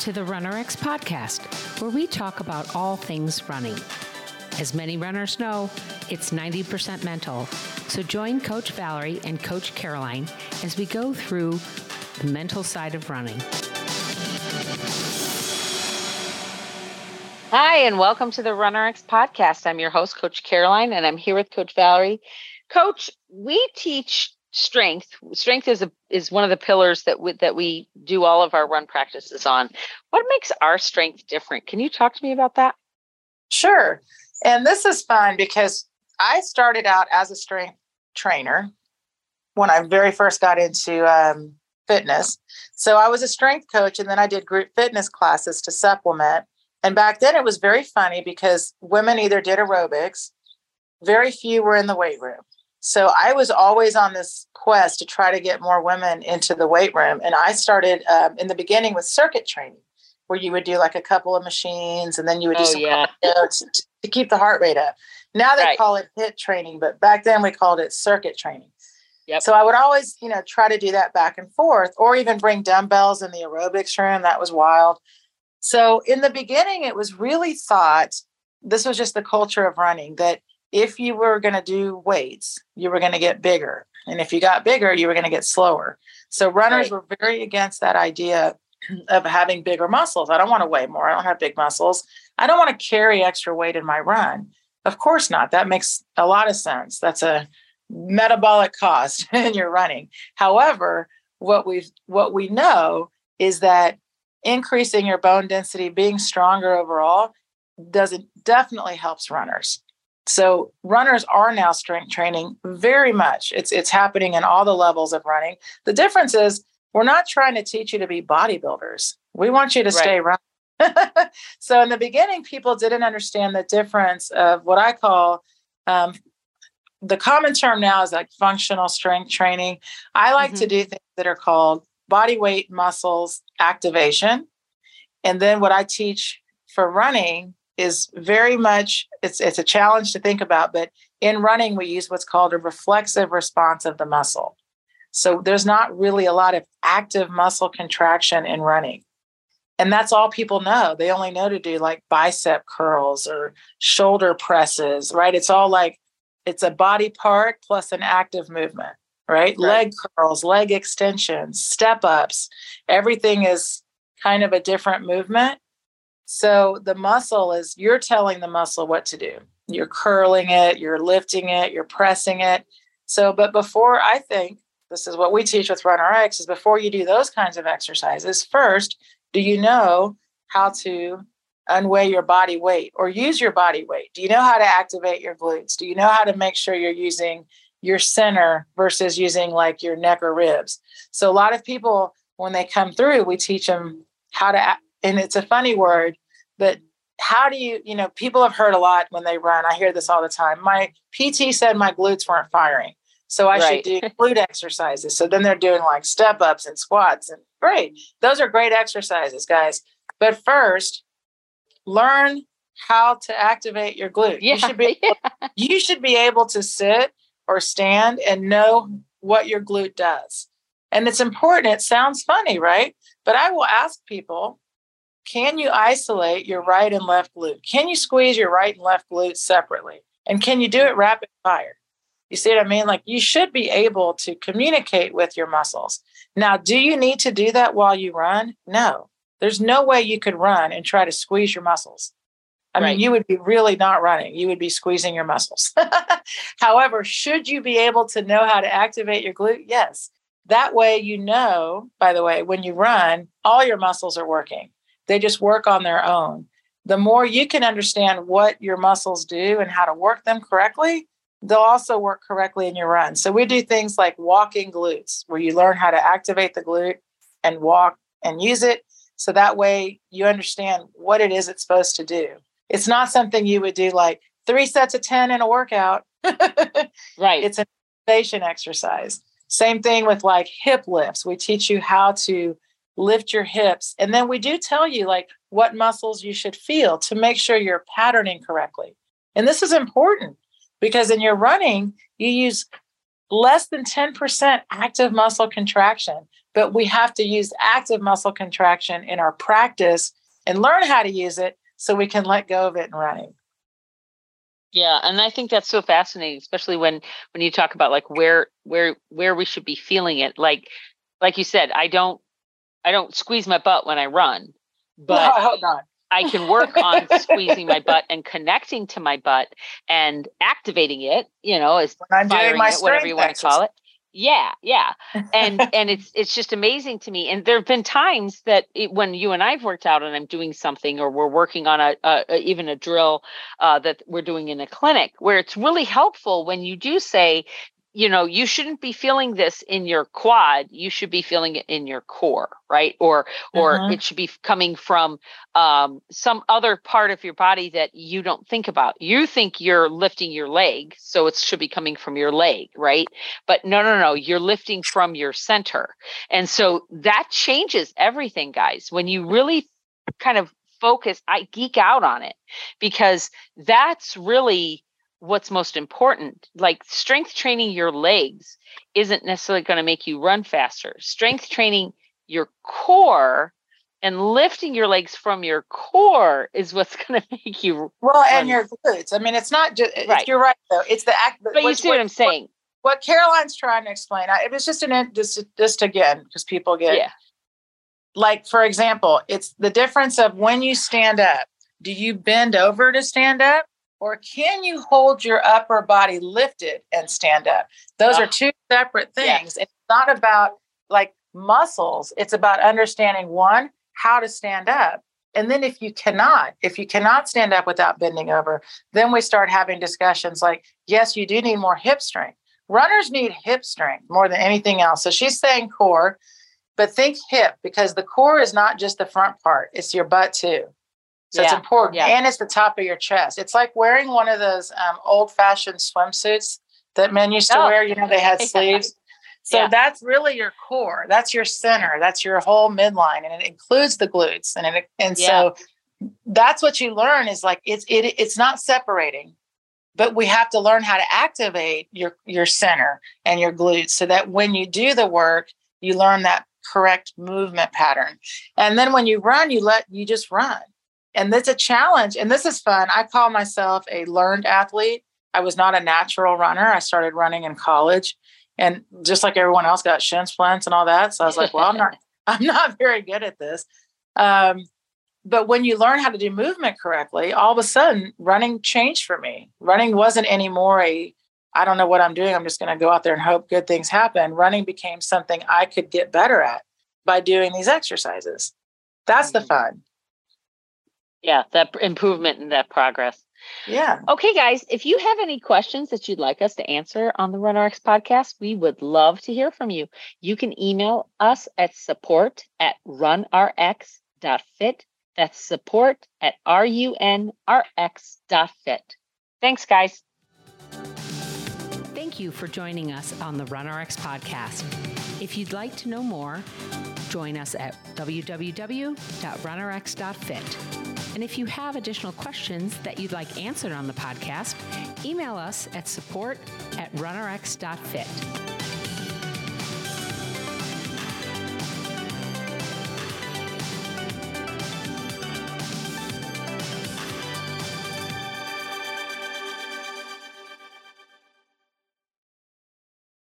to the RunRx podcast, where we talk about all things running. As many runners know, it's 90% mental. So join Coach Valerie and Coach Caroline as we go through the mental side of running. Hi, and welcome to the RunRx podcast. I'm your host, Coach Caroline, and I'm here with Coach Valerie. Coach, we teach strength. Strength is a is one of the pillars that we, that we do all of our run practices on. What makes our strength different? Can you talk to me about that? Sure. And this is fun because I started out as a strength trainer when I very first got into um, fitness. So I was a strength coach, and then I did group fitness classes to supplement. And back then it was very funny because women either did aerobics, very few were in the weight room. So I was always on this quest to try to get more women into the weight room. And I started um, in the beginning with circuit training, where you would do like a couple of machines and then you would do oh, some yeah. to, to, keep the heart rate up. Now they right. call it HIIT training, but back then we called it circuit training. Yep. So I would always, you know, try to do that back and forth, or even bring dumbbells in the aerobics room. That was wild. So in the beginning, it was really thought this was just the culture of running that if you were going to do weights, you were going to get bigger. And if you got bigger, you were going to get slower. So runners right. were very against that idea of having bigger muscles. I don't want to weigh more. I don't have big muscles. I don't want to carry extra weight in my run. Of course not. That makes a lot of sense. That's a metabolic cost in your running. However, what we what we know is that increasing your bone density, being stronger overall, doesn't definitely helps runners. So runners are now strength training very much. It's it's happening in all the levels of running. The difference is we're not trying to teach you to be bodybuilders. We want you to right. stay running. so in the beginning, people didn't understand the difference of what I call um, the common term now is like functional strength training. I like mm-hmm. to do things that are called body weight muscles activation. And then what I teach for running is very much it's it's a challenge to think about, but in running we use what's called a reflexive response of the muscle. So there's not really a lot of active muscle contraction in running. And that's all people know. They only know to do like bicep curls or shoulder presses, right? It's all like it's a body part plus an active movement right? right? Leg curls, leg extensions, step ups, everything is kind of a different movement. So the muscle is you're telling the muscle what to do. You're curling it, you're lifting it, you're pressing it. So, but before I think this is what we teach with RunRx is before you do those kinds of exercises, first, do you know how to unweigh your body weight or use your body weight? Do you know how to activate your glutes? Do you know how to make sure you're using your center versus using like your neck or ribs. So a lot of people, when they come through, we teach them how to, and it's a funny word, but how do you, you know, people have heard a lot when they run. I hear this all the time. My PT said my glutes weren't firing. So I right. should do glute exercises. So then they're doing like step ups and squats and great. Those are great exercises, guys. But first, learn how to activate your glute. Yeah, you should be yeah. you should be able to sit or stand and know what your glute does. And it's important. It sounds funny, right? But I will ask people can you isolate your right and left glute? Can you squeeze your right and left glute separately? And can you do it rapid fire? You see what I mean? Like you should be able to communicate with your muscles. Now, do you need to do that while you run? No. There's no way you could run and try to squeeze your muscles. I right. mean, you would be really not running. You would be squeezing your muscles. However, should you be able to know how to activate your glute? Yes. That way, you know, by the way, when you run, all your muscles are working. They just work on their own. The more you can understand what your muscles do and how to work them correctly, they'll also work correctly in your run. So, we do things like walking glutes, where you learn how to activate the glute and walk and use it. So that way you understand what it is it's supposed to do. It's not something you would do like three sets of 10 in a workout. right. It's an innovation exercise. Same thing with like hip lifts. We teach you how to lift your hips. And then we do tell you like what muscles you should feel to make sure you're patterning correctly. And this is important because in your running, you use less than 10% active muscle contraction. But we have to use active muscle contraction in our practice and learn how to use it so we can let go of it in running. Yeah, and I think that's so fascinating, especially when when you talk about like where where where we should be feeling it. Like like you said, I don't I don't squeeze my butt when I run, but no, I. I can work on squeezing my butt and connecting to my butt and activating it, you know, as I'm doing my it, whatever you want to call it. Yeah, yeah. And and it's it's just amazing to me. And there have been times that it, when you and I've worked out and I'm doing something or we're working on a, a, a even a drill uh, that we're doing in a clinic where it's really helpful when you do say you know you shouldn't be feeling this in your quad you should be feeling it in your core right? Or or mm-hmm. it should be coming from um, some other part of your body that you don't think about. You think you're lifting your leg so it should be coming from your leg right? But no no no you're lifting from your center. And so that changes everything guys. When you really kind of focus i geek out on it because that's really what's most important. Like strength training your legs isn't necessarily going to make you run faster. Strength training your core and lifting your legs from your core is what's going to make you well and your glutes. I mean, it's not just right. you're right though. It's the act. But you see what, what I'm saying. What, what, Caroline's trying to explain. I, it was just an just just again because people get yeah. Like for example, it's the difference of when you stand up. Do you bend over to stand up? Or can you hold your upper body lifted and stand up? Those oh. are ah. two separate things. It's not about like muscles, it's about understanding one, how to stand up. And then if you cannot, if you cannot stand up without bending over, then we start having discussions like, yes, you do need more hip strength. Runners need hip strength more than anything else. So she's saying core, but think hip because the core is not just the front part, it's your butt too. So yeah. it's important. Yeah. And it's the top of your chest. It's like wearing one of those um, old fashioned swimsuits that men used to oh. wear. You know, they had sleeves. So yeah. that's really your core. That's your center. That's your whole midline. And it includes the glutes. And it, and so that's what you learn is like it's it it's not separating but we have to learn how to activate your your center and your glutes so that when you do the work you learn that correct movement pattern and then when you run you let you just run and it's a challenge and this is fun i call myself a learned athlete i was not a natural runner i started running in college and just like everyone else got shin splints and all that so i was like well i'm not i'm not very good at this. Um, but when you learn how to do movement correctly all of a sudden running changed for me. Running wasn't anymore a i don't know what i'm doing i'm just going to go out there and hope good things happen. Running became something i could get better at by doing these exercises. That's the mm-hmm. fun yeah that improvement and that progress. Yeah. Okay guys if you have any questions that you'd like us to answer on the runrx podcast we would love to hear from you. You can email us at support at runrx.fit that's support at runrx.fit thanks guys. Thank you for joining us on the runrx podcast. If you'd like to know more join us at www.runrx.fit and if you have additional questions that you'd like answered on the podcast, email us at support at runrx.fit.